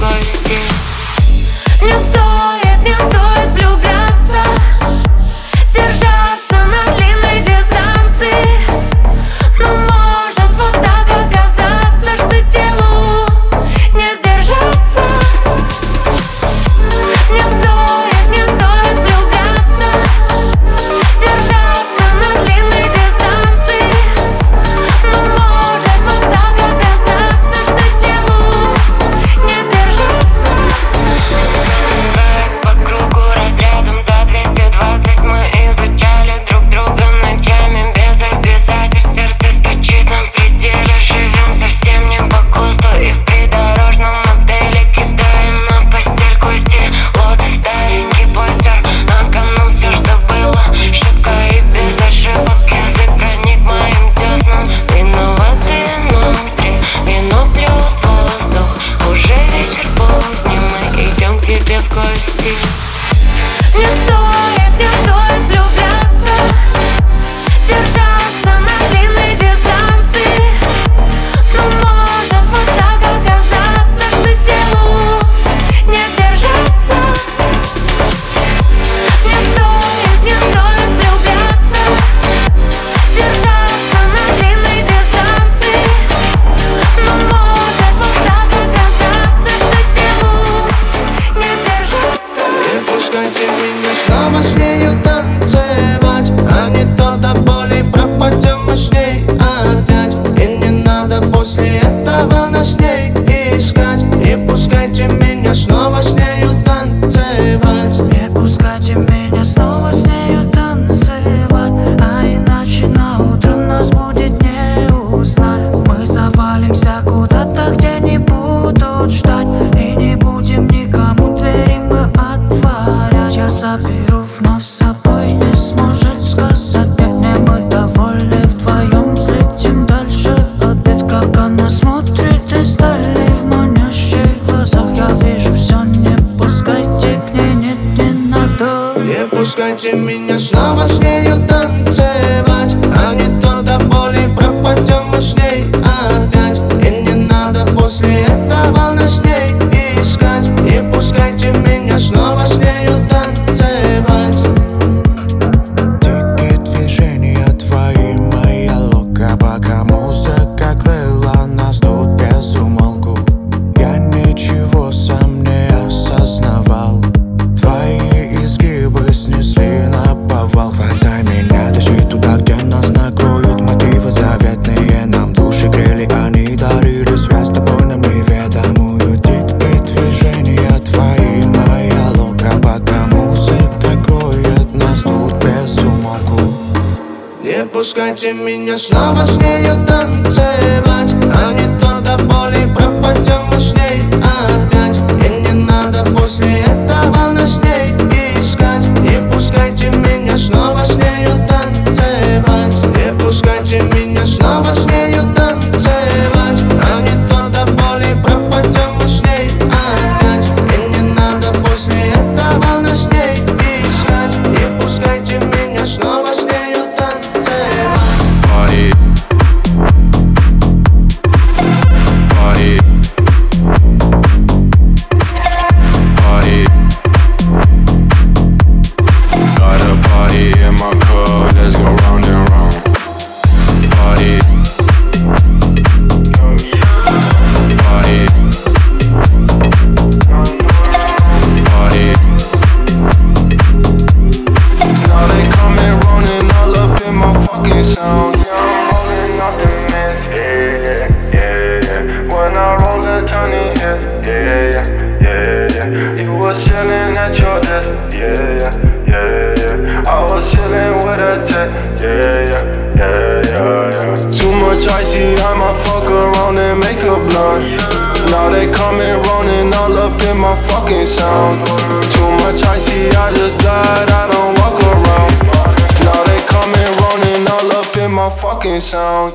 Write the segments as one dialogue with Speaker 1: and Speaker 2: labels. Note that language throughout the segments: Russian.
Speaker 1: гости Не стоит José. Пускайте меня снова с нею танцевать А не yeah, yeah, yeah, yeah, yeah. Too
Speaker 2: much icy, I might fuck around and make a blunt. Now they coming running all up in my fucking sound. Too much icy, I just died, I don't walk around. Now they coming running all up in my fucking sound.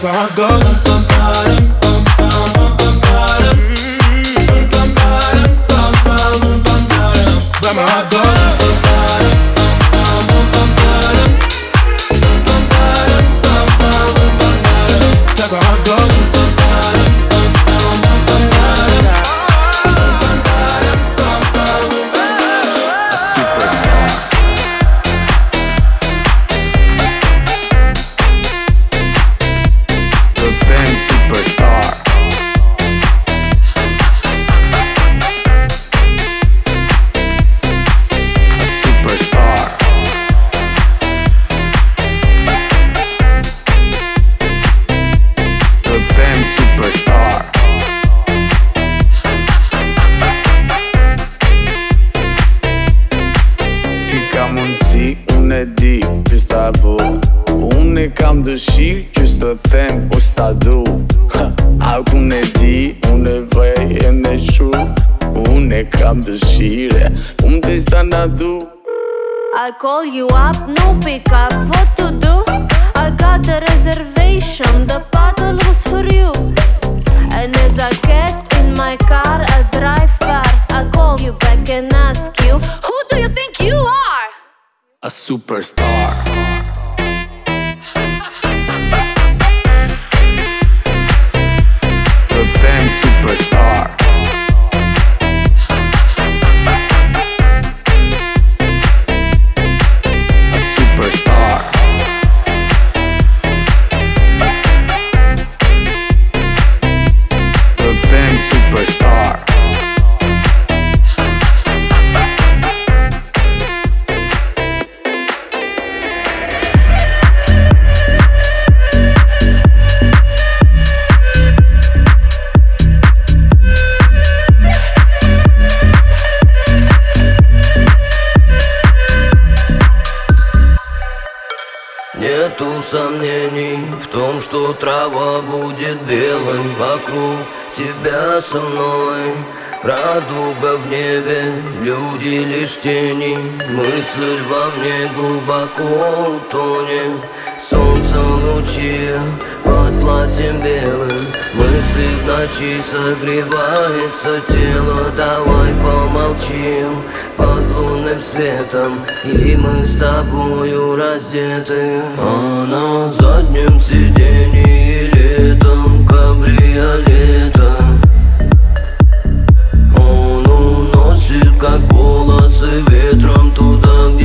Speaker 3: that's where I go. E kam dëshirë që s'të them o s'ta du A ku e di, unë e vej e në shu Unë e kam dëshire, unë të sta na du
Speaker 1: I call you up, no pick up, what to do? I got a reservation, the bottle was for you. And as I get in my car, I drive far. I call you back and ask you, Who do you think you are?
Speaker 3: A superstar Superstar
Speaker 4: том, что трава будет белой Вокруг тебя со мной. Радуга в небе, люди лишь тени Мысль во мне глубоко утонет. Солнце лучи под платьем белым. Мысли в ночи согревается тело Давай помолчим. Под лунным светом И мы с тобою раздеты. А на заднем сиденье летом кабриолета. Он уносит как волосы ветром туда,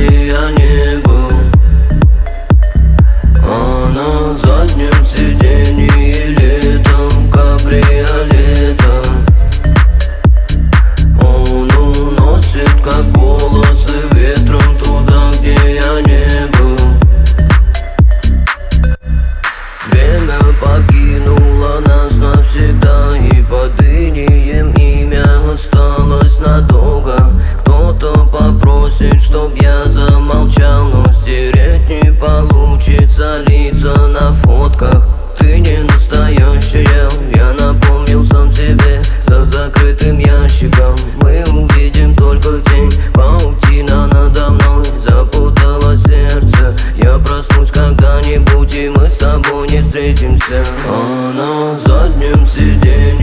Speaker 4: Она заднем сиденье.